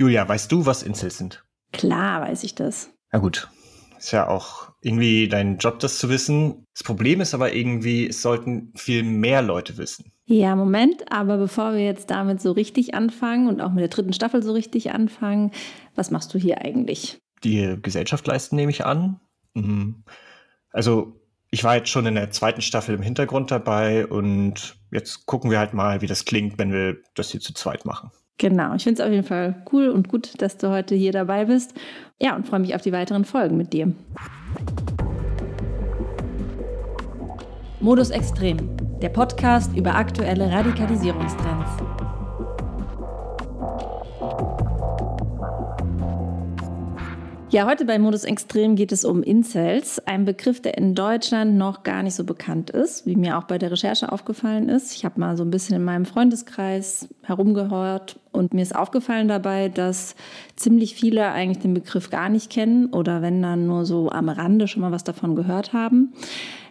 Julia, weißt du, was Incels sind? Klar weiß ich das. Na gut, ist ja auch irgendwie dein Job, das zu wissen. Das Problem ist aber irgendwie, es sollten viel mehr Leute wissen. Ja, Moment, aber bevor wir jetzt damit so richtig anfangen und auch mit der dritten Staffel so richtig anfangen, was machst du hier eigentlich? Die Gesellschaft leisten, nehme ich an. Mhm. Also, ich war jetzt schon in der zweiten Staffel im Hintergrund dabei und jetzt gucken wir halt mal, wie das klingt, wenn wir das hier zu zweit machen. Genau, ich finde es auf jeden Fall cool und gut, dass du heute hier dabei bist. Ja, und freue mich auf die weiteren Folgen mit dir. Modus Extrem, der Podcast über aktuelle Radikalisierungstrends. Ja, heute bei Modus Extrem geht es um Incels, ein Begriff, der in Deutschland noch gar nicht so bekannt ist, wie mir auch bei der Recherche aufgefallen ist. Ich habe mal so ein bisschen in meinem Freundeskreis herumgehört und mir ist aufgefallen dabei, dass ziemlich viele eigentlich den Begriff gar nicht kennen oder wenn dann nur so am Rande schon mal was davon gehört haben.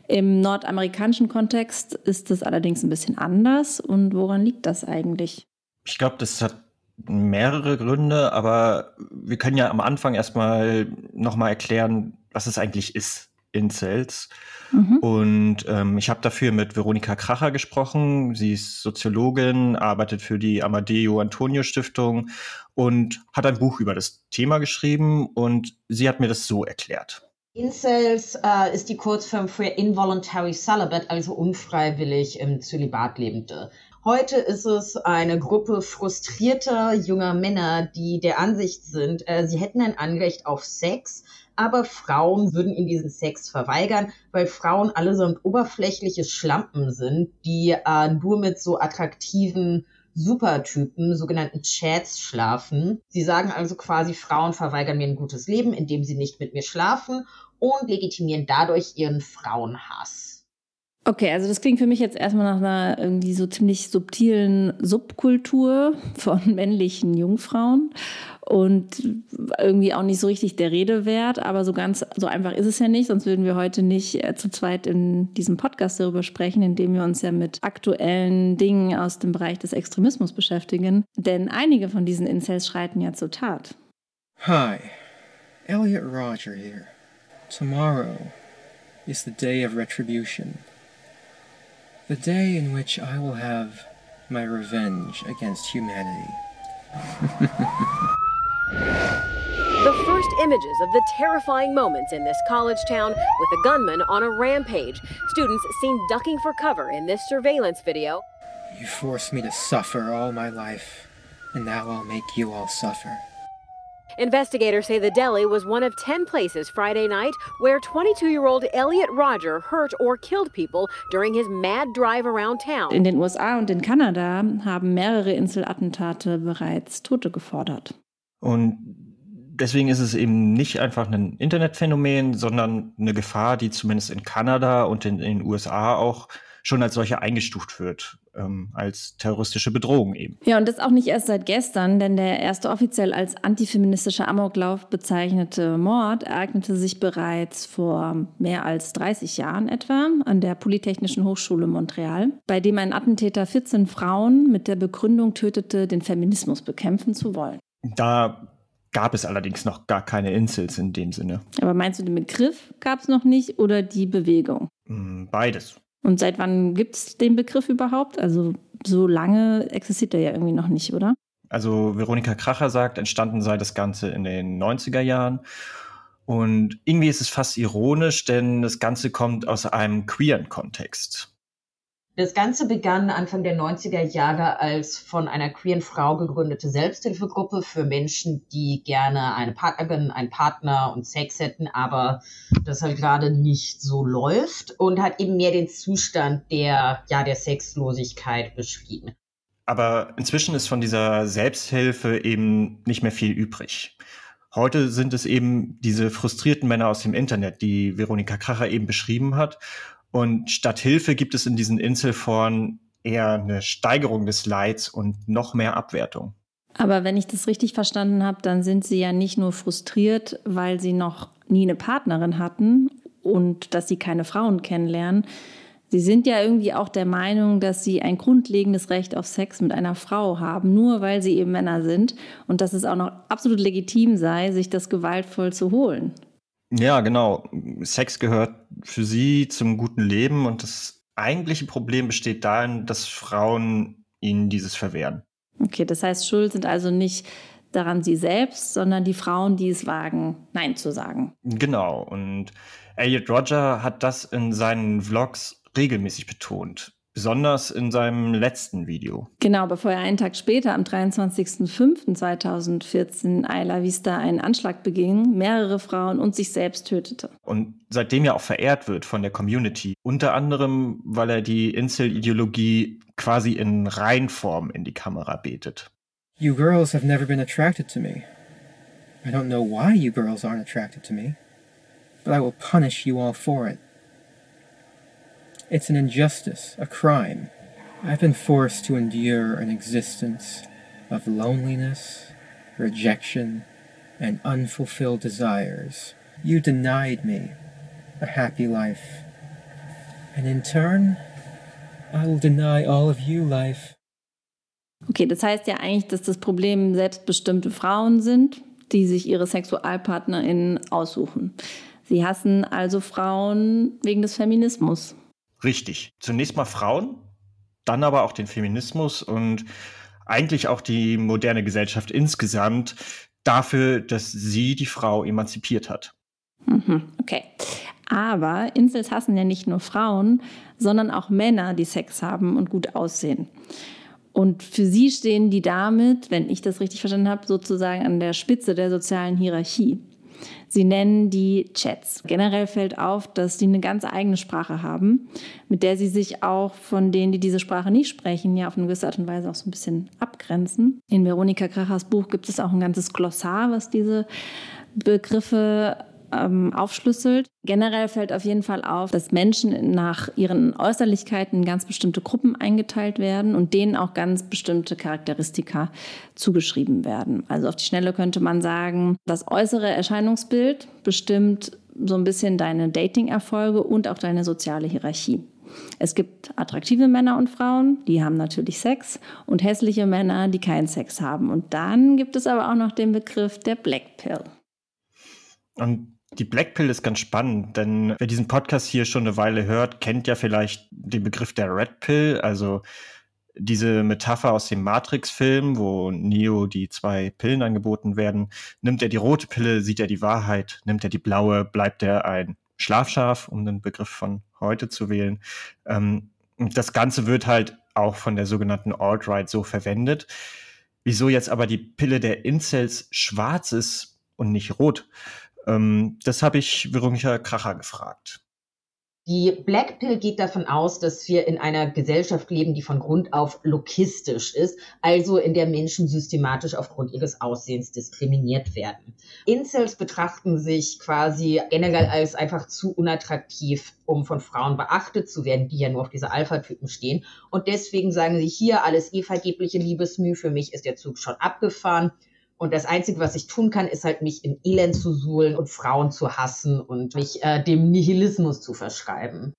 Im nordamerikanischen Kontext ist es allerdings ein bisschen anders. Und woran liegt das eigentlich? Ich glaube, das hat mehrere Gründe, aber wir können ja am Anfang erstmal nochmal erklären, was es eigentlich ist, Incels. Mhm. Und ähm, ich habe dafür mit Veronika Kracher gesprochen. Sie ist Soziologin, arbeitet für die Amadeo Antonio Stiftung und hat ein Buch über das Thema geschrieben und sie hat mir das so erklärt. Incels äh, ist die Kurzform für Involuntary Celibate, also unfreiwillig im Zölibat lebende. Heute ist es eine Gruppe frustrierter junger Männer, die der Ansicht sind, äh, sie hätten ein Anrecht auf Sex, aber Frauen würden ihnen diesen Sex verweigern, weil Frauen allesamt oberflächliche Schlampen sind, die äh, nur mit so attraktiven Supertypen, sogenannten Chats, schlafen. Sie sagen also quasi, Frauen verweigern mir ein gutes Leben, indem sie nicht mit mir schlafen und legitimieren dadurch ihren Frauenhass. Okay, also das klingt für mich jetzt erstmal nach einer irgendwie so ziemlich subtilen Subkultur von männlichen Jungfrauen und irgendwie auch nicht so richtig der Rede wert, aber so ganz so einfach ist es ja nicht, sonst würden wir heute nicht äh, zu zweit in diesem Podcast darüber sprechen, indem wir uns ja mit aktuellen Dingen aus dem Bereich des Extremismus beschäftigen, denn einige von diesen Incels schreiten ja zur Tat. Hi, Elliot Roger here. Tomorrow is the day of retribution. The day in which I will have my revenge against humanity. the first images of the terrifying moments in this college town with a gunman on a rampage. Students seen ducking for cover in this surveillance video. You forced me to suffer all my life, and now I'll make you all suffer. Investigators say the deli was one of 10 places Friday night where 22 year old Elliot Roger hurt or killed people during his mad drive around town. In den USA und in Kanada haben mehrere Inselattentate bereits Tote gefordert. Und deswegen ist es eben nicht einfach ein Internetphänomen, sondern eine Gefahr, die zumindest in Kanada und in, in den USA auch schon als solche eingestuft wird, ähm, als terroristische Bedrohung eben. Ja, und das auch nicht erst seit gestern, denn der erste offiziell als antifeministischer Amoklauf bezeichnete Mord ereignete sich bereits vor mehr als 30 Jahren etwa an der Polytechnischen Hochschule Montreal, bei dem ein Attentäter 14 Frauen mit der Begründung tötete, den Feminismus bekämpfen zu wollen. Da gab es allerdings noch gar keine Incels in dem Sinne. Aber meinst du, den Begriff gab es noch nicht oder die Bewegung? Mm, beides. Und seit wann gibt es den Begriff überhaupt? Also so lange existiert er ja irgendwie noch nicht, oder? Also Veronika Kracher sagt, entstanden sei das Ganze in den 90er Jahren. Und irgendwie ist es fast ironisch, denn das Ganze kommt aus einem queeren Kontext. Das Ganze begann Anfang der 90er Jahre als von einer queeren Frau gegründete Selbsthilfegruppe für Menschen, die gerne eine Partnerin, einen Partner und Sex hätten, aber das halt gerade nicht so läuft und hat eben mehr den Zustand der, ja, der Sexlosigkeit beschrieben. Aber inzwischen ist von dieser Selbsthilfe eben nicht mehr viel übrig. Heute sind es eben diese frustrierten Männer aus dem Internet, die Veronika Kracher eben beschrieben hat und statt Hilfe gibt es in diesen Inselforen eher eine Steigerung des Leids und noch mehr Abwertung. Aber wenn ich das richtig verstanden habe, dann sind sie ja nicht nur frustriert, weil sie noch nie eine Partnerin hatten und dass sie keine Frauen kennenlernen, Sie sind ja irgendwie auch der Meinung, dass sie ein grundlegendes Recht auf Sex mit einer Frau haben, nur weil sie eben Männer sind und dass es auch noch absolut legitim sei, sich das gewaltvoll zu holen. Ja, genau. Sex gehört für sie zum guten Leben und das eigentliche Problem besteht darin, dass Frauen ihnen dieses verwehren. Okay, das heißt, schuld sind also nicht daran sie selbst, sondern die Frauen, die es wagen, Nein zu sagen. Genau. Und Elliot Roger hat das in seinen Vlogs regelmäßig betont. Besonders in seinem letzten Video. Genau, bevor er einen Tag später, am 23.05.2014, in Ayla Vista einen Anschlag beging, mehrere Frauen und sich selbst tötete. Und seitdem ja auch verehrt wird von der Community. Unter anderem, weil er die Incel-Ideologie quasi in Reinform in die Kamera betet. You girls have never been attracted to me. I don't know why you girls aren't attracted to me, but I will punish you all for it. It's an injustice, a crime. I've been forced to endure an existence of loneliness, rejection, and unfulfilled desires. You denied me a happy life. And in turn, I will deny all of you life. Okay, das heißt ja eigentlich, dass das Problem selbstbestimmte Frauen sind, die sich ihre SexualpartnerInnen aussuchen. Sie hassen also Frauen wegen des Feminismus. Richtig. Zunächst mal Frauen, dann aber auch den Feminismus und eigentlich auch die moderne Gesellschaft insgesamt dafür, dass sie die Frau emanzipiert hat. Mhm, okay. Aber Insels hassen ja nicht nur Frauen, sondern auch Männer, die Sex haben und gut aussehen. Und für sie stehen die damit, wenn ich das richtig verstanden habe, sozusagen an der Spitze der sozialen Hierarchie. Sie nennen die Chats. Generell fällt auf, dass die eine ganz eigene Sprache haben, mit der sie sich auch von denen, die diese Sprache nicht sprechen, ja auf eine gewisse Art und Weise auch so ein bisschen abgrenzen. In Veronika Krachers Buch gibt es auch ein ganzes Glossar, was diese Begriffe ähm, aufschlüsselt. Generell fällt auf jeden Fall auf, dass Menschen nach ihren Äußerlichkeiten in ganz bestimmte Gruppen eingeteilt werden und denen auch ganz bestimmte Charakteristika zugeschrieben werden. Also auf die Schnelle könnte man sagen, das äußere Erscheinungsbild bestimmt so ein bisschen deine Dating-Erfolge und auch deine soziale Hierarchie. Es gibt attraktive Männer und Frauen, die haben natürlich Sex und hässliche Männer, die keinen Sex haben. Und dann gibt es aber auch noch den Begriff der Black Pill. Und die Blackpill ist ganz spannend, denn wer diesen Podcast hier schon eine Weile hört, kennt ja vielleicht den Begriff der Red Pill, also diese Metapher aus dem Matrix-Film, wo Neo die zwei Pillen angeboten werden. Nimmt er die rote Pille, sieht er die Wahrheit. Nimmt er die blaue, bleibt er ein Schlafschaf, um den Begriff von heute zu wählen. Ähm, das Ganze wird halt auch von der sogenannten Alt-Right so verwendet. Wieso jetzt aber die Pille der Incels schwarz ist und nicht rot? Ähm, das habe ich Veronika Kracher gefragt. Die Black Pill geht davon aus, dass wir in einer Gesellschaft leben, die von Grund auf lokistisch ist, also in der Menschen systematisch aufgrund ihres Aussehens diskriminiert werden. Incels betrachten sich quasi generell als einfach zu unattraktiv, um von Frauen beachtet zu werden, die ja nur auf diese Alpha-Typen stehen. Und deswegen sagen sie hier alles eh vergebliche Liebesmüh, für mich ist der Zug schon abgefahren. Und das Einzige, was ich tun kann, ist halt mich in Elend zu suhlen und Frauen zu hassen und mich äh, dem Nihilismus zu verschreiben.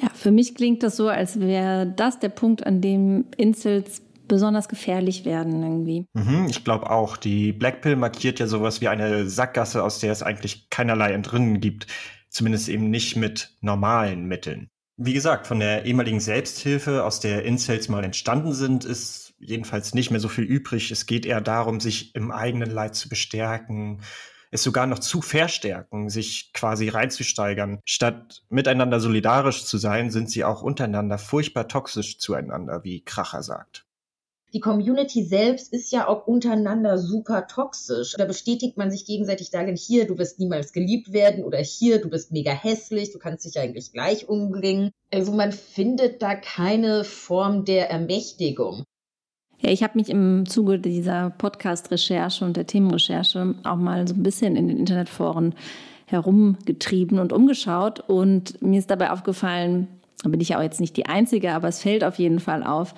Ja, für mich klingt das so, als wäre das der Punkt, an dem Incels besonders gefährlich werden irgendwie. Mhm, ich glaube auch. Die Blackpill markiert ja sowas wie eine Sackgasse, aus der es eigentlich keinerlei Entrinnen gibt. Zumindest eben nicht mit normalen Mitteln. Wie gesagt, von der ehemaligen Selbsthilfe, aus der Incels mal entstanden sind, ist jedenfalls nicht mehr so viel übrig. Es geht eher darum, sich im eigenen Leid zu bestärken, es sogar noch zu verstärken, sich quasi reinzusteigern. Statt miteinander solidarisch zu sein, sind sie auch untereinander furchtbar toxisch zueinander, wie Kracher sagt. Die Community selbst ist ja auch untereinander super toxisch. Da bestätigt man sich gegenseitig darin, hier, du wirst niemals geliebt werden oder hier, du bist mega hässlich, du kannst dich eigentlich gleich umbringen. Also man findet da keine Form der Ermächtigung. Ja, ich habe mich im Zuge dieser Podcast-Recherche und der Themenrecherche auch mal so ein bisschen in den Internetforen herumgetrieben und umgeschaut. Und mir ist dabei aufgefallen, da bin ich auch jetzt nicht die Einzige, aber es fällt auf jeden Fall auf,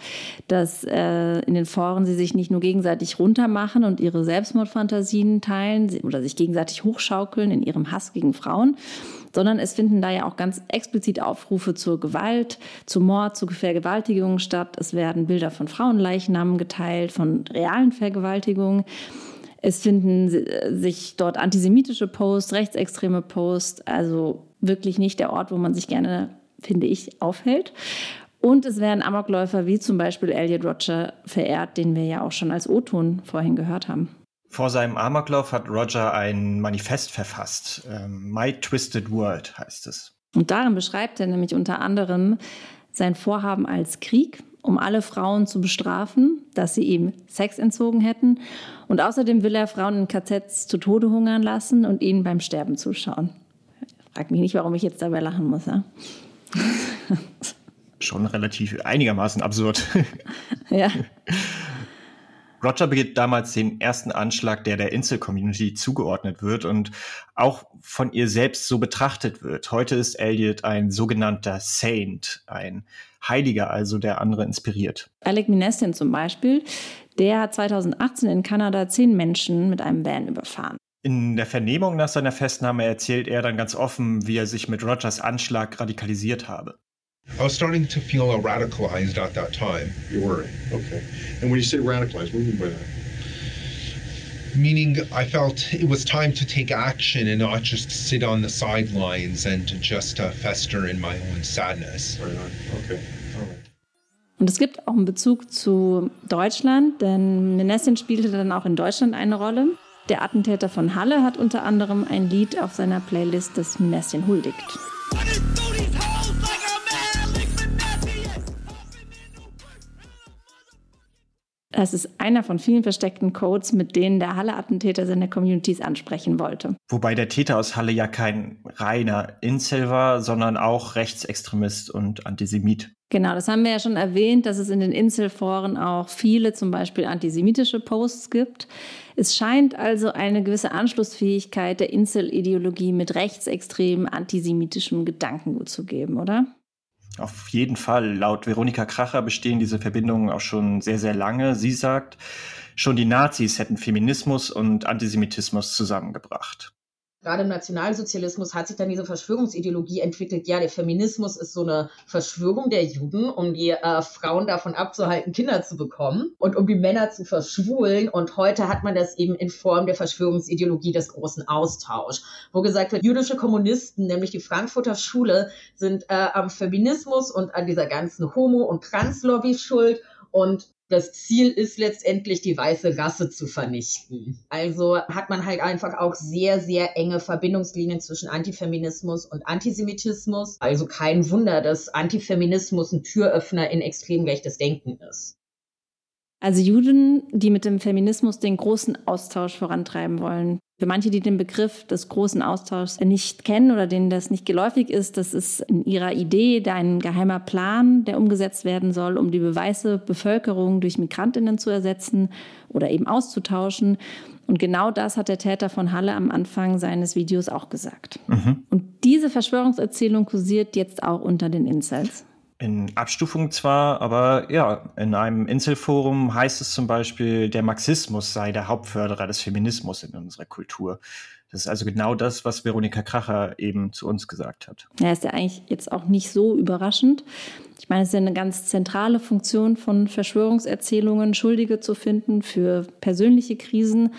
dass äh, in den Foren sie sich nicht nur gegenseitig runtermachen und ihre Selbstmordfantasien teilen oder sich gegenseitig hochschaukeln in ihrem Hass gegen Frauen, sondern es finden da ja auch ganz explizit Aufrufe zur Gewalt, zu Mord, zu Vergewaltigungen statt. Es werden Bilder von Frauenleichnamen geteilt, von realen Vergewaltigungen. Es finden sich dort antisemitische Posts, rechtsextreme Posts, also wirklich nicht der Ort, wo man sich gerne finde ich, aufhält. Und es werden Amokläufer wie zum Beispiel Elliot Roger verehrt, den wir ja auch schon als O-Ton vorhin gehört haben. Vor seinem Amoklauf hat Roger ein Manifest verfasst. Ähm, My Twisted World heißt es. Und darin beschreibt er nämlich unter anderem sein Vorhaben als Krieg, um alle Frauen zu bestrafen, dass sie ihm Sex entzogen hätten. Und außerdem will er Frauen in KZs zu Tode hungern lassen und ihnen beim Sterben zuschauen. Frag mich nicht, warum ich jetzt dabei lachen muss. Ja? Schon relativ einigermaßen absurd. ja. Roger begeht damals den ersten Anschlag, der der Insel-Community zugeordnet wird und auch von ihr selbst so betrachtet wird. Heute ist Elliot ein sogenannter Saint, ein Heiliger, also der andere inspiriert. Alec Minestian zum Beispiel, der hat 2018 in Kanada zehn Menschen mit einem Van überfahren. In der Vernehmung nach seiner Festnahme erzählt er dann ganz offen, wie er sich mit Rogers Anschlag radikalisiert habe. I was starting to feel radicalized at that time. You were? Okay. And when you say radicalized, what do you mean by that? Meaning, I felt it was time to take action and not just sit on the sidelines and to just uh, fester in my own sadness. Right on. Okay. Und es gibt auch einen Bezug zu Deutschland, denn Menessin spielte dann auch in Deutschland eine Rolle. Der Attentäter von Halle hat unter anderem ein Lied auf seiner Playlist, das Messchen huldigt. Das ist einer von vielen versteckten Codes, mit denen der Halle-Attentäter seine Communities ansprechen wollte. Wobei der Täter aus Halle ja kein reiner Incel war, sondern auch Rechtsextremist und Antisemit. Genau, das haben wir ja schon erwähnt, dass es in den Inselforen auch viele zum Beispiel antisemitische Posts gibt. Es scheint also eine gewisse Anschlussfähigkeit der Insel-Ideologie mit rechtsextremen antisemitischem Gedankengut zu geben, oder? Auf jeden Fall. Laut Veronika Kracher bestehen diese Verbindungen auch schon sehr, sehr lange. Sie sagt, schon die Nazis hätten Feminismus und Antisemitismus zusammengebracht gerade im Nationalsozialismus hat sich dann diese Verschwörungsideologie entwickelt. Ja, der Feminismus ist so eine Verschwörung der Juden, um die äh, Frauen davon abzuhalten, Kinder zu bekommen und um die Männer zu verschwulen. Und heute hat man das eben in Form der Verschwörungsideologie des großen Austausch, wo gesagt wird, jüdische Kommunisten, nämlich die Frankfurter Schule, sind äh, am Feminismus und an dieser ganzen Homo- und Translobby schuld. Und das Ziel ist letztendlich, die weiße Rasse zu vernichten. Also hat man halt einfach auch sehr, sehr enge Verbindungslinien zwischen Antifeminismus und Antisemitismus. Also kein Wunder, dass Antifeminismus ein Türöffner in extrem rechtes Denken ist. Also Juden, die mit dem Feminismus den großen Austausch vorantreiben wollen. Für manche, die den Begriff des großen Austauschs nicht kennen oder denen das nicht geläufig ist, das ist in ihrer Idee ein geheimer Plan, der umgesetzt werden soll, um die beweiße Bevölkerung durch Migrantinnen zu ersetzen oder eben auszutauschen. Und genau das hat der Täter von Halle am Anfang seines Videos auch gesagt. Mhm. Und diese Verschwörungserzählung kursiert jetzt auch unter den Incels. In Abstufung zwar, aber ja, in einem Inselforum heißt es zum Beispiel, der Marxismus sei der Hauptförderer des Feminismus in unserer Kultur. Das ist also genau das, was Veronika Kracher eben zu uns gesagt hat. Ja, ist ja eigentlich jetzt auch nicht so überraschend. Ich meine, es ist ja eine ganz zentrale Funktion von Verschwörungserzählungen, Schuldige zu finden für persönliche Krisen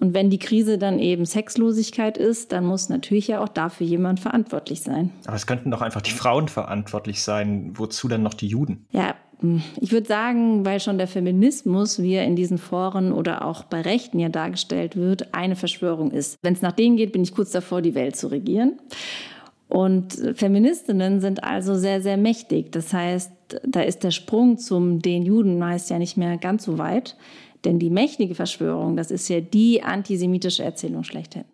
und wenn die Krise dann eben Sexlosigkeit ist, dann muss natürlich ja auch dafür jemand verantwortlich sein. Aber es könnten doch einfach die Frauen verantwortlich sein. Wozu dann noch die Juden? Ja, hm, ich würde sagen, weil schon der Feminismus, wie er in diesen Foren oder auch bei Rechten ja dargestellt wird, eine Verschwörung ist. Wenn es nach denen geht, bin ich kurz davor, die Welt zu regieren. Und Feministinnen sind also sehr, sehr mächtig. Das heißt, da ist der Sprung zum den Juden meist ja nicht mehr ganz so weit. Denn die mächtige Verschwörung, das ist ja die antisemitische Erzählung schlechthin.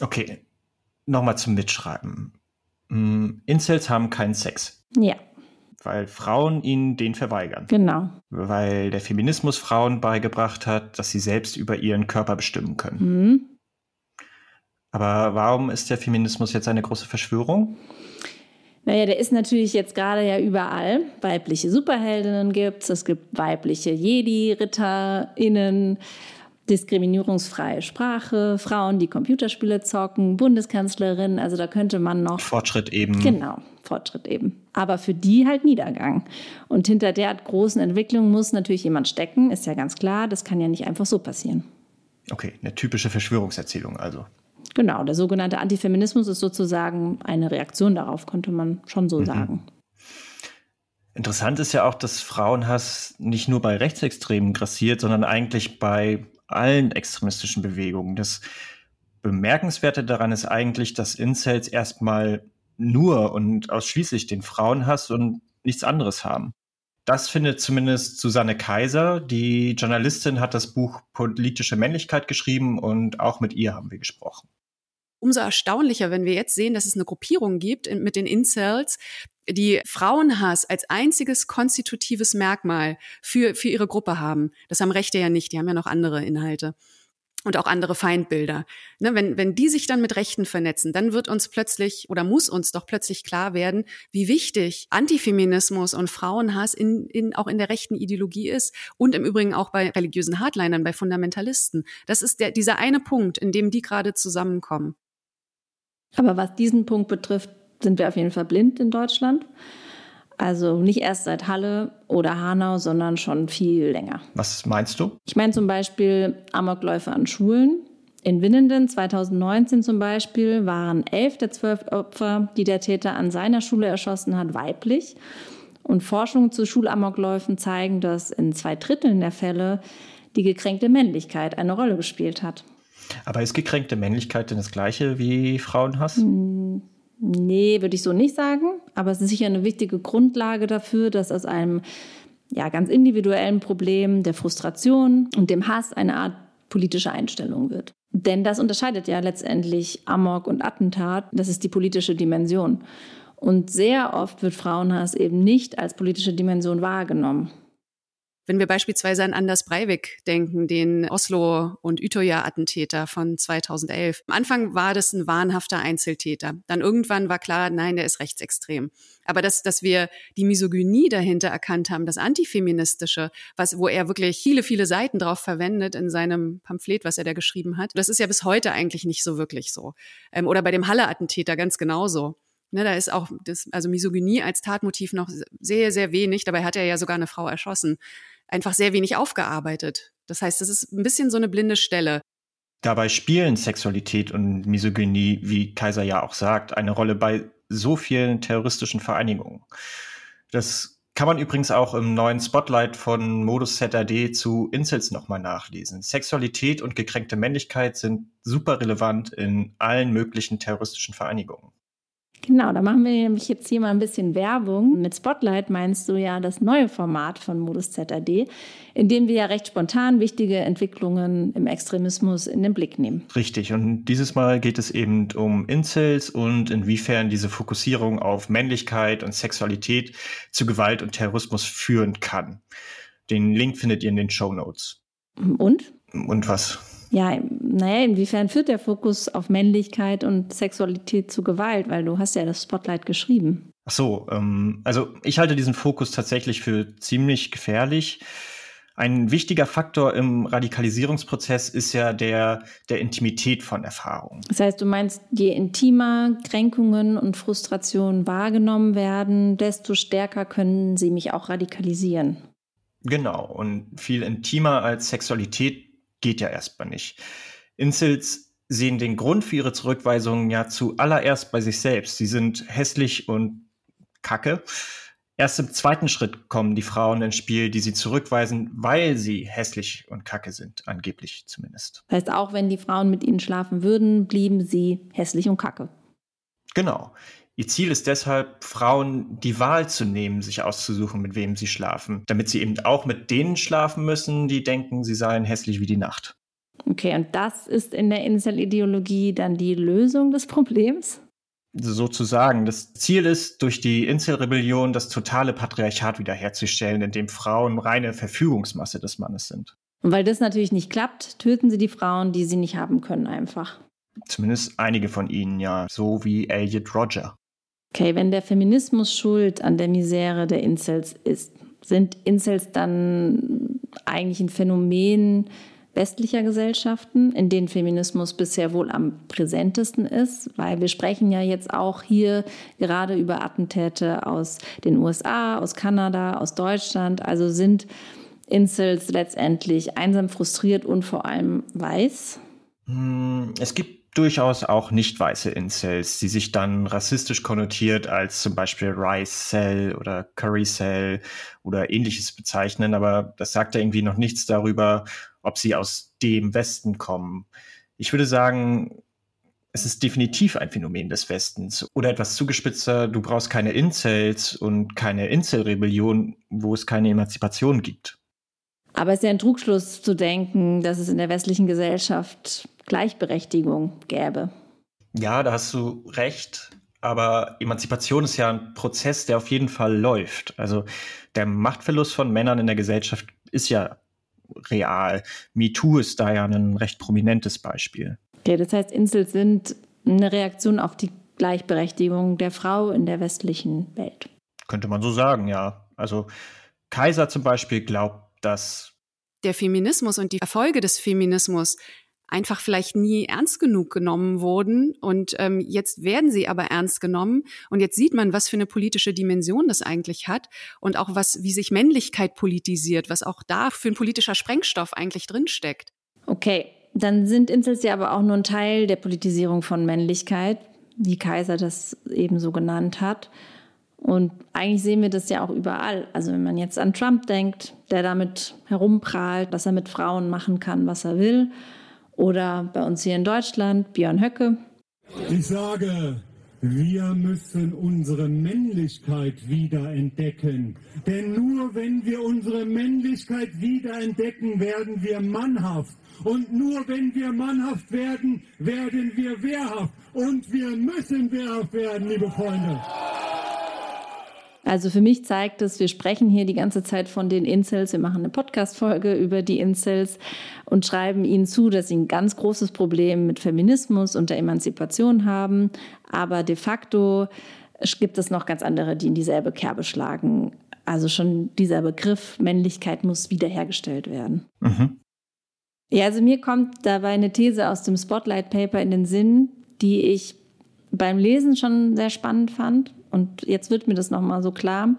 Okay, nochmal zum Mitschreiben. Hm, Incels haben keinen Sex. Ja. Weil Frauen ihnen den verweigern. Genau. Weil der Feminismus Frauen beigebracht hat, dass sie selbst über ihren Körper bestimmen können. Mhm. Aber warum ist der Feminismus jetzt eine große Verschwörung? Naja, der ist natürlich jetzt gerade ja überall. Weibliche Superheldinnen gibt es, es gibt weibliche Jedi-RitterInnen, diskriminierungsfreie Sprache, Frauen, die Computerspiele zocken, Bundeskanzlerin, also da könnte man noch. Fortschritt eben. Genau, Fortschritt eben. Aber für die halt Niedergang. Und hinter der großen Entwicklung muss natürlich jemand stecken, ist ja ganz klar, das kann ja nicht einfach so passieren. Okay, eine typische Verschwörungserzählung also. Genau, der sogenannte Antifeminismus ist sozusagen eine Reaktion darauf, könnte man schon so mhm. sagen. Interessant ist ja auch, dass Frauenhass nicht nur bei Rechtsextremen grassiert, sondern eigentlich bei allen extremistischen Bewegungen. Das Bemerkenswerte daran ist eigentlich, dass Incels erstmal nur und ausschließlich den Frauenhass und nichts anderes haben. Das findet zumindest Susanne Kaiser. Die Journalistin hat das Buch Politische Männlichkeit geschrieben und auch mit ihr haben wir gesprochen umso erstaunlicher, wenn wir jetzt sehen, dass es eine Gruppierung gibt mit den Incels, die Frauenhass als einziges konstitutives Merkmal für, für ihre Gruppe haben. Das haben Rechte ja nicht, die haben ja noch andere Inhalte und auch andere Feindbilder. Ne, wenn, wenn die sich dann mit Rechten vernetzen, dann wird uns plötzlich oder muss uns doch plötzlich klar werden, wie wichtig Antifeminismus und Frauenhass in, in, auch in der rechten Ideologie ist und im Übrigen auch bei religiösen Hardlinern, bei Fundamentalisten. Das ist der, dieser eine Punkt, in dem die gerade zusammenkommen. Aber was diesen Punkt betrifft, sind wir auf jeden Fall blind in Deutschland. Also nicht erst seit Halle oder Hanau, sondern schon viel länger. Was meinst du? Ich meine zum Beispiel Amokläufe an Schulen. In Winnenden 2019 zum Beispiel waren elf der zwölf Opfer, die der Täter an seiner Schule erschossen hat, weiblich. Und Forschungen zu Schulamokläufen zeigen, dass in zwei Dritteln der Fälle die gekränkte Männlichkeit eine Rolle gespielt hat. Aber ist gekränkte Männlichkeit denn das gleiche wie Frauenhass? Hm, nee, würde ich so nicht sagen. Aber es ist sicher eine wichtige Grundlage dafür, dass aus einem ja, ganz individuellen Problem der Frustration und dem Hass eine Art politische Einstellung wird. Denn das unterscheidet ja letztendlich Amok und Attentat. Das ist die politische Dimension. Und sehr oft wird Frauenhass eben nicht als politische Dimension wahrgenommen. Wenn wir beispielsweise an Anders Breivik denken, den Oslo- und Utøya-Attentäter von 2011. Am Anfang war das ein wahnhafter Einzeltäter. Dann irgendwann war klar, nein, der ist rechtsextrem. Aber dass, dass wir die Misogynie dahinter erkannt haben, das Antifeministische, was, wo er wirklich viele, viele Seiten drauf verwendet in seinem Pamphlet, was er da geschrieben hat, das ist ja bis heute eigentlich nicht so wirklich so. Ähm, oder bei dem Halle-Attentäter ganz genauso. Ne, da ist auch das, also Misogynie als Tatmotiv noch sehr, sehr wenig. Dabei hat er ja sogar eine Frau erschossen einfach sehr wenig aufgearbeitet. Das heißt, das ist ein bisschen so eine blinde Stelle. Dabei spielen Sexualität und Misogynie, wie Kaiser ja auch sagt, eine Rolle bei so vielen terroristischen Vereinigungen. Das kann man übrigens auch im neuen Spotlight von Modus ZRD zu Incels nochmal nachlesen. Sexualität und gekränkte Männlichkeit sind super relevant in allen möglichen terroristischen Vereinigungen. Genau, da machen wir nämlich jetzt hier mal ein bisschen Werbung. Mit Spotlight meinst du ja das neue Format von Modus ZAD, in dem wir ja recht spontan wichtige Entwicklungen im Extremismus in den Blick nehmen. Richtig, und dieses Mal geht es eben um Incels und inwiefern diese Fokussierung auf Männlichkeit und Sexualität zu Gewalt und Terrorismus führen kann. Den Link findet ihr in den Show Notes. Und? Und was? Ja, naja, inwiefern führt der Fokus auf Männlichkeit und Sexualität zu Gewalt? Weil du hast ja das Spotlight geschrieben. Ach so, ähm, also ich halte diesen Fokus tatsächlich für ziemlich gefährlich. Ein wichtiger Faktor im Radikalisierungsprozess ist ja der der Intimität von Erfahrungen. Das heißt, du meinst, je intimer Kränkungen und Frustrationen wahrgenommen werden, desto stärker können sie mich auch radikalisieren. Genau, und viel intimer als Sexualität geht ja erstmal nicht. Incels sehen den Grund für ihre Zurückweisungen ja zuallererst bei sich selbst. Sie sind hässlich und kacke. Erst im zweiten Schritt kommen die Frauen ins Spiel, die sie zurückweisen, weil sie hässlich und kacke sind, angeblich zumindest. Das heißt, auch wenn die Frauen mit ihnen schlafen würden, blieben sie hässlich und kacke. Genau. Ihr Ziel ist deshalb, Frauen die Wahl zu nehmen, sich auszusuchen, mit wem sie schlafen, damit sie eben auch mit denen schlafen müssen, die denken, sie seien hässlich wie die Nacht. Okay, und das ist in der Incel-Ideologie dann die Lösung des Problems? Sozusagen. Das Ziel ist, durch die Incel-Rebellion das totale Patriarchat wiederherzustellen, in dem Frauen reine Verfügungsmasse des Mannes sind. Und weil das natürlich nicht klappt, töten sie die Frauen, die sie nicht haben können, einfach. Zumindest einige von ihnen, ja, so wie Elliot Roger. Okay, wenn der Feminismus schuld an der Misere der Incels ist, sind Incels dann eigentlich ein Phänomen westlicher Gesellschaften, in denen Feminismus bisher wohl am präsentesten ist, weil wir sprechen ja jetzt auch hier gerade über Attentäte aus den USA, aus Kanada, aus Deutschland. Also sind Incels letztendlich einsam, frustriert und vor allem weiß? Hm, es gibt durchaus auch nicht weiße Incels, die sich dann rassistisch konnotiert als zum Beispiel Rice Cell oder Curry Cell oder ähnliches bezeichnen, aber das sagt ja irgendwie noch nichts darüber, ob sie aus dem Westen kommen. Ich würde sagen, es ist definitiv ein Phänomen des Westens. Oder etwas zugespitzter, du brauchst keine Incels und keine Incel-Rebellion, wo es keine Emanzipation gibt. Aber es ist ja ein Trugschluss zu denken, dass es in der westlichen Gesellschaft Gleichberechtigung gäbe. Ja, da hast du recht. Aber Emanzipation ist ja ein Prozess, der auf jeden Fall läuft. Also der Machtverlust von Männern in der Gesellschaft ist ja real. MeToo ist da ja ein recht prominentes Beispiel. Okay, das heißt, Insel sind eine Reaktion auf die Gleichberechtigung der Frau in der westlichen Welt. Könnte man so sagen, ja. Also Kaiser zum Beispiel glaubt, dass der Feminismus und die Erfolge des Feminismus einfach vielleicht nie ernst genug genommen wurden. Und ähm, jetzt werden sie aber ernst genommen. Und jetzt sieht man, was für eine politische Dimension das eigentlich hat und auch was, wie sich Männlichkeit politisiert, was auch da für ein politischer Sprengstoff eigentlich drinsteckt. Okay, dann sind Insels ja aber auch nur ein Teil der Politisierung von Männlichkeit, wie Kaiser das eben so genannt hat. Und eigentlich sehen wir das ja auch überall. Also wenn man jetzt an Trump denkt, der damit herumprahlt, dass er mit Frauen machen kann, was er will oder bei uns hier in Deutschland, Björn Höcke. Ich sage, wir müssen unsere Männlichkeit wiederentdecken. Denn nur wenn wir unsere Männlichkeit wiederentdecken, werden wir mannhaft. Und nur wenn wir mannhaft werden, werden wir wehrhaft. Und wir müssen wehrhaft werden, liebe Freunde. Also für mich zeigt es, wir sprechen hier die ganze Zeit von den Incels. Wir machen eine Podcast-Folge über die Incels und schreiben ihnen zu, dass sie ein ganz großes Problem mit Feminismus und der Emanzipation haben. Aber de facto gibt es noch ganz andere, die in dieselbe Kerbe schlagen. Also schon dieser Begriff Männlichkeit muss wiederhergestellt werden. Mhm. Ja, also mir kommt dabei eine These aus dem Spotlight Paper in den Sinn, die ich beim Lesen schon sehr spannend fand und jetzt wird mir das nochmal so klar.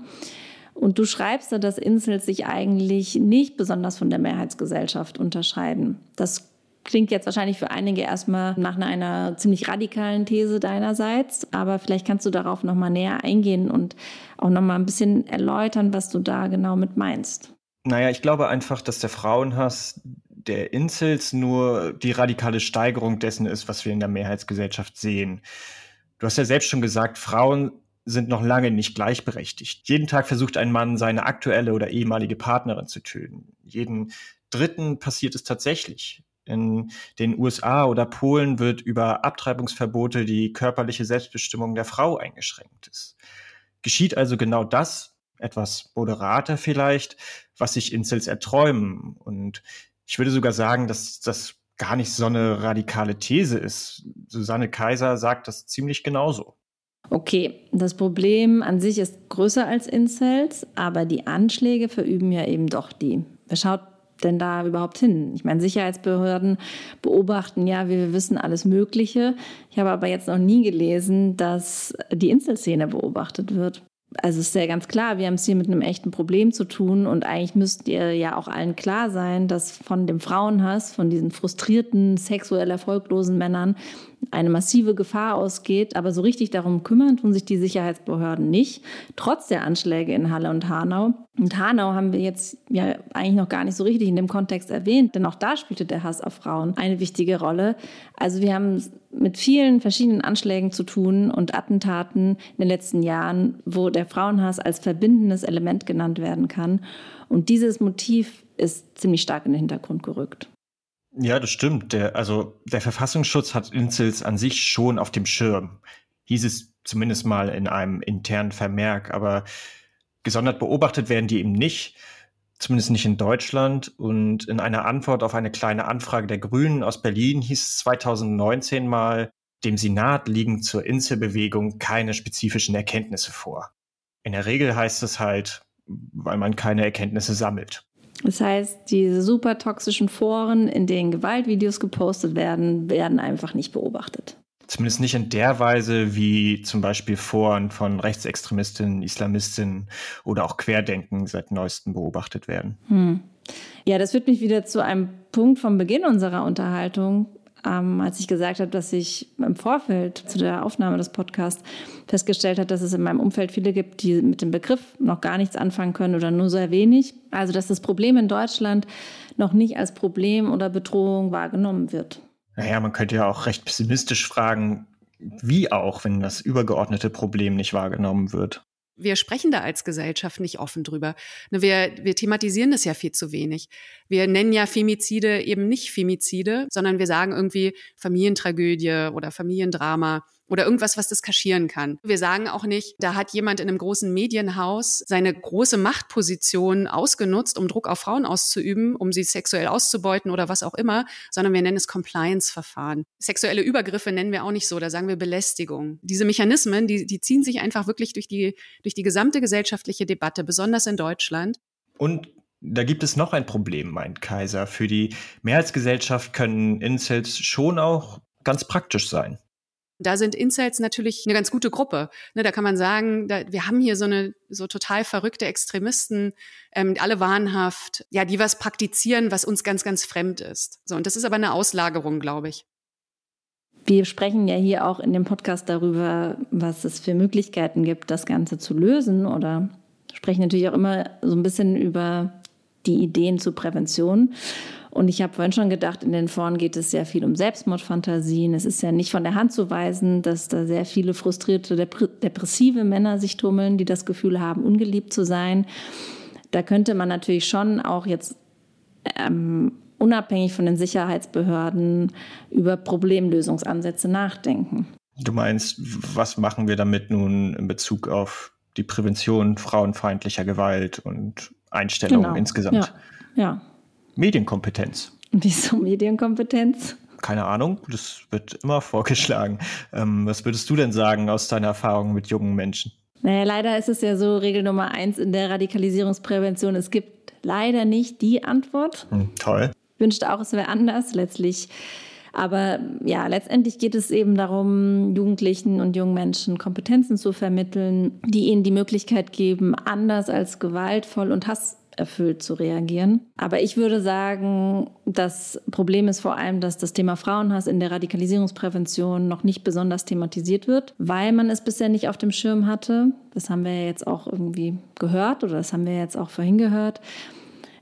Und du schreibst da, dass Insels sich eigentlich nicht besonders von der Mehrheitsgesellschaft unterscheiden. Das klingt jetzt wahrscheinlich für einige erstmal nach einer ziemlich radikalen These deinerseits, aber vielleicht kannst du darauf nochmal näher eingehen und auch nochmal ein bisschen erläutern, was du da genau mit meinst. Naja, ich glaube einfach, dass der Frauenhass der Insels nur die radikale Steigerung dessen ist, was wir in der Mehrheitsgesellschaft sehen. Du hast ja selbst schon gesagt, Frauen sind noch lange nicht gleichberechtigt. Jeden Tag versucht ein Mann, seine aktuelle oder ehemalige Partnerin zu töten. Jeden dritten passiert es tatsächlich. In den USA oder Polen wird über Abtreibungsverbote die körperliche Selbstbestimmung der Frau eingeschränkt. Es geschieht also genau das, etwas moderater vielleicht, was sich Incels erträumen. Und ich würde sogar sagen, dass das gar nicht so eine radikale These ist. Susanne Kaiser sagt das ziemlich genauso. Okay, das Problem an sich ist größer als Incels, aber die Anschläge verüben ja eben doch die. Wer schaut denn da überhaupt hin? Ich meine, Sicherheitsbehörden beobachten ja, wie wir wissen, alles Mögliche. Ich habe aber jetzt noch nie gelesen, dass die Inselszene beobachtet wird. Also ist ja ganz klar, wir haben es hier mit einem echten Problem zu tun und eigentlich müsst ihr ja auch allen klar sein, dass von dem Frauenhass, von diesen frustrierten, sexuell erfolglosen Männern eine massive Gefahr ausgeht. Aber so richtig darum kümmern tun sich die Sicherheitsbehörden nicht, trotz der Anschläge in Halle und Hanau. Und Hanau haben wir jetzt ja eigentlich noch gar nicht so richtig in dem Kontext erwähnt, denn auch da spielte der Hass auf Frauen eine wichtige Rolle. Also wir haben mit vielen verschiedenen Anschlägen zu tun und Attentaten in den letzten Jahren, wo der Frauenhass als verbindendes Element genannt werden kann. Und dieses Motiv ist ziemlich stark in den Hintergrund gerückt. Ja, das stimmt. Der, also der Verfassungsschutz hat Inzels an sich schon auf dem Schirm. Hieß es zumindest mal in einem internen Vermerk, aber gesondert beobachtet werden die eben nicht, zumindest nicht in Deutschland. Und in einer Antwort auf eine kleine Anfrage der Grünen aus Berlin hieß es 2019 mal, dem Senat liegen zur Inselbewegung keine spezifischen Erkenntnisse vor. In der Regel heißt es halt, weil man keine Erkenntnisse sammelt. Das heißt, diese super toxischen Foren, in denen Gewaltvideos gepostet werden, werden einfach nicht beobachtet. Zumindest nicht in der Weise, wie zum Beispiel Foren von Rechtsextremistinnen, Islamistinnen oder auch Querdenken seit neuestem beobachtet werden. Hm. Ja, das führt mich wieder zu einem Punkt vom Beginn unserer Unterhaltung, ähm, als ich gesagt habe, dass ich im Vorfeld zu der Aufnahme des Podcasts festgestellt habe, dass es in meinem Umfeld viele gibt, die mit dem Begriff noch gar nichts anfangen können oder nur sehr wenig. Also, dass das Problem in Deutschland noch nicht als Problem oder Bedrohung wahrgenommen wird. Naja, man könnte ja auch recht pessimistisch fragen, wie auch, wenn das übergeordnete Problem nicht wahrgenommen wird. Wir sprechen da als Gesellschaft nicht offen drüber. Ne, wir, wir thematisieren das ja viel zu wenig. Wir nennen ja Femizide eben nicht Femizide, sondern wir sagen irgendwie Familientragödie oder Familiendrama oder irgendwas, was das kaschieren kann. Wir sagen auch nicht, da hat jemand in einem großen Medienhaus seine große Machtposition ausgenutzt, um Druck auf Frauen auszuüben, um sie sexuell auszubeuten oder was auch immer, sondern wir nennen es Compliance-Verfahren. Sexuelle Übergriffe nennen wir auch nicht so, da sagen wir Belästigung. Diese Mechanismen, die, die ziehen sich einfach wirklich durch die, durch die gesamte gesellschaftliche Debatte, besonders in Deutschland. Und da gibt es noch ein Problem, meint Kaiser. Für die Mehrheitsgesellschaft können Incels schon auch ganz praktisch sein. Da sind Incels natürlich eine ganz gute Gruppe. Ne, da kann man sagen, da, wir haben hier so eine so total verrückte Extremisten, ähm, alle wahnhaft, ja, die was praktizieren, was uns ganz, ganz fremd ist. So, und das ist aber eine Auslagerung, glaube ich. Wir sprechen ja hier auch in dem Podcast darüber, was es für Möglichkeiten gibt, das Ganze zu lösen oder sprechen natürlich auch immer so ein bisschen über die Ideen zur Prävention. Und ich habe vorhin schon gedacht, in den Foren geht es sehr viel um Selbstmordfantasien. Es ist ja nicht von der Hand zu weisen, dass da sehr viele frustrierte, depressive Männer sich tummeln, die das Gefühl haben, ungeliebt zu sein. Da könnte man natürlich schon auch jetzt ähm, unabhängig von den Sicherheitsbehörden über Problemlösungsansätze nachdenken. Du meinst, was machen wir damit nun in Bezug auf die Prävention frauenfeindlicher Gewalt und Einstellungen genau. insgesamt? Ja. ja. Medienkompetenz. Wieso Medienkompetenz? Keine Ahnung, das wird immer vorgeschlagen. Ähm, was würdest du denn sagen aus deiner Erfahrung mit jungen Menschen? Naja, leider ist es ja so, Regel Nummer eins in der Radikalisierungsprävention, es gibt leider nicht die Antwort. Hm, toll. Ich wünschte auch, es wäre anders letztlich. Aber ja, letztendlich geht es eben darum, Jugendlichen und jungen Menschen Kompetenzen zu vermitteln, die ihnen die Möglichkeit geben, anders als gewaltvoll und Hass erfüllt zu reagieren. Aber ich würde sagen, das Problem ist vor allem, dass das Thema Frauenhass in der Radikalisierungsprävention noch nicht besonders thematisiert wird, weil man es bisher nicht auf dem Schirm hatte. Das haben wir jetzt auch irgendwie gehört oder das haben wir jetzt auch vorhin gehört.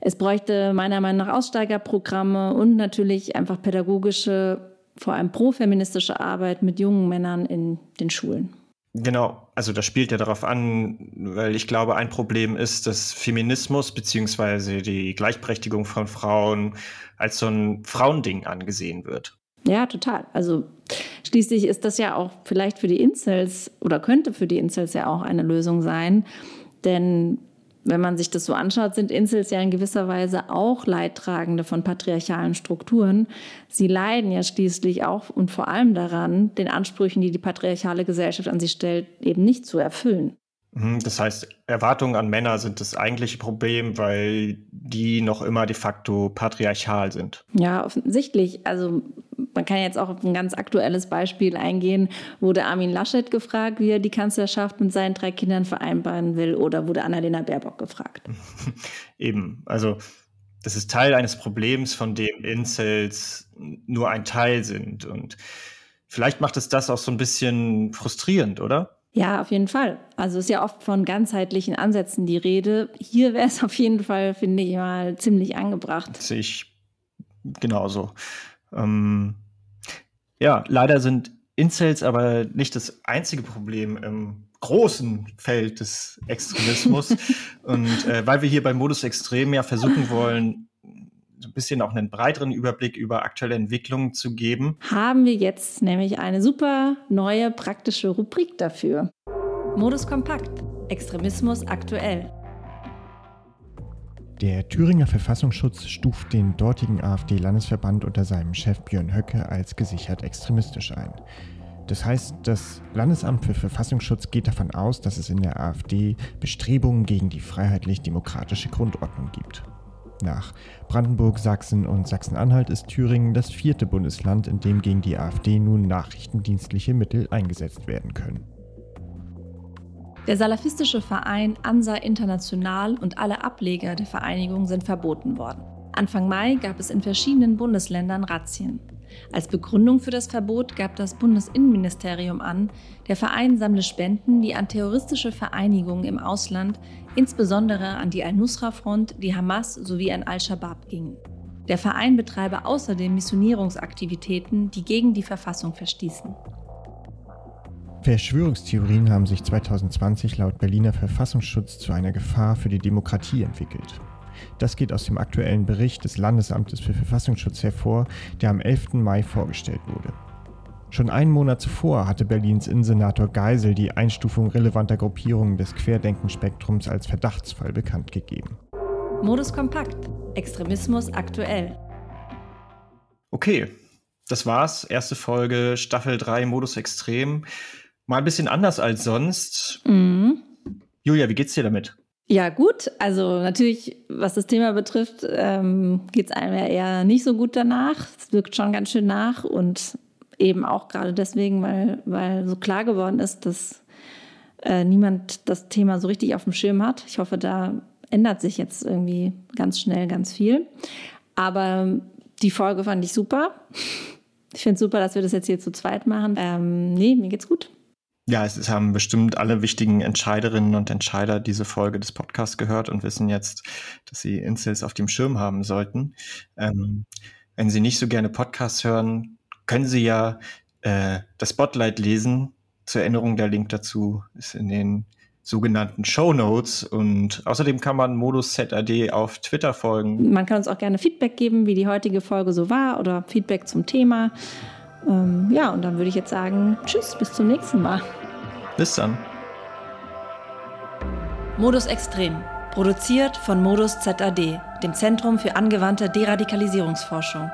Es bräuchte meiner Meinung nach Aussteigerprogramme und natürlich einfach pädagogische, vor allem profeministische Arbeit mit jungen Männern in den Schulen. Genau, also das spielt ja darauf an, weil ich glaube, ein Problem ist, dass Feminismus beziehungsweise die Gleichberechtigung von Frauen als so ein Frauending angesehen wird. Ja, total. Also schließlich ist das ja auch vielleicht für die Incels oder könnte für die Incels ja auch eine Lösung sein. Denn wenn man sich das so anschaut, sind Insels ja in gewisser Weise auch Leidtragende von patriarchalen Strukturen. Sie leiden ja schließlich auch und vor allem daran, den Ansprüchen, die die patriarchale Gesellschaft an sie stellt, eben nicht zu erfüllen. Mhm, das heißt, Erwartungen an Männer sind das eigentliche Problem, weil die noch immer de facto patriarchal sind. Ja, offensichtlich. Also man kann jetzt auch auf ein ganz aktuelles Beispiel eingehen. Wurde Armin Laschet gefragt, wie er die Kanzlerschaft mit seinen drei Kindern vereinbaren will, oder wurde Annalena Baerbock gefragt? Eben, also das ist Teil eines Problems, von dem Incels nur ein Teil sind. Und vielleicht macht es das auch so ein bisschen frustrierend, oder? Ja, auf jeden Fall. Also ist ja oft von ganzheitlichen Ansätzen die Rede. Hier wäre es auf jeden Fall, finde ich mal, ziemlich angebracht. Sehe ich genauso. Ähm, ja, leider sind Incels aber nicht das einzige Problem im großen Feld des Extremismus. Und äh, weil wir hier bei Modus Extrem ja versuchen wollen, bisschen auch einen breiteren Überblick über aktuelle Entwicklungen zu geben. Haben wir jetzt nämlich eine super neue praktische Rubrik dafür. Modus Kompakt. Extremismus aktuell. Der Thüringer Verfassungsschutz stuft den dortigen AfD-Landesverband unter seinem Chef Björn Höcke als gesichert extremistisch ein. Das heißt, das Landesamt für Verfassungsschutz geht davon aus, dass es in der AfD Bestrebungen gegen die freiheitlich-demokratische Grundordnung gibt. Nach Brandenburg, Sachsen und Sachsen-Anhalt ist Thüringen das vierte Bundesland, in dem gegen die AfD nun nachrichtendienstliche Mittel eingesetzt werden können. Der salafistische Verein Ansa International und alle Ableger der Vereinigung sind verboten worden. Anfang Mai gab es in verschiedenen Bundesländern Razzien. Als Begründung für das Verbot gab das Bundesinnenministerium an, der Verein sammle Spenden, die an terroristische Vereinigungen im Ausland, insbesondere an die Al-Nusra-Front, die Hamas sowie an Al-Shabaab gingen. Der Verein betreibe außerdem Missionierungsaktivitäten, die gegen die Verfassung verstießen. Verschwörungstheorien haben sich 2020 laut Berliner Verfassungsschutz zu einer Gefahr für die Demokratie entwickelt. Das geht aus dem aktuellen Bericht des Landesamtes für Verfassungsschutz hervor, der am 11. Mai vorgestellt wurde. Schon einen Monat zuvor hatte Berlins Innensenator Geisel die Einstufung relevanter Gruppierungen des Querdenkenspektrums als Verdachtsfall bekannt gegeben. Modus Kompakt. Extremismus aktuell. Okay, das war's. Erste Folge, Staffel 3, Modus Extrem. Mal ein bisschen anders als sonst. Mhm. Julia, wie geht's dir damit? Ja, gut. Also natürlich, was das Thema betrifft, ähm, geht es einem ja eher nicht so gut danach. Es wirkt schon ganz schön nach und eben auch gerade deswegen, weil, weil so klar geworden ist, dass äh, niemand das Thema so richtig auf dem Schirm hat. Ich hoffe, da ändert sich jetzt irgendwie ganz schnell ganz viel. Aber die Folge fand ich super. Ich finde es super, dass wir das jetzt hier zu zweit machen. Ähm, nee, mir geht's gut. Ja, es haben bestimmt alle wichtigen Entscheiderinnen und Entscheider diese Folge des Podcasts gehört und wissen jetzt, dass sie Incels auf dem Schirm haben sollten. Ähm, wenn Sie nicht so gerne Podcasts hören, können Sie ja äh, das Spotlight lesen. Zur Erinnerung, der Link dazu ist in den sogenannten Show Notes und außerdem kann man Modus ZAD auf Twitter folgen. Man kann uns auch gerne Feedback geben, wie die heutige Folge so war oder Feedback zum Thema. Ähm, ja, und dann würde ich jetzt sagen, tschüss, bis zum nächsten Mal. Bis dann. Modus Extrem. Produziert von Modus ZAD, dem Zentrum für angewandte Deradikalisierungsforschung.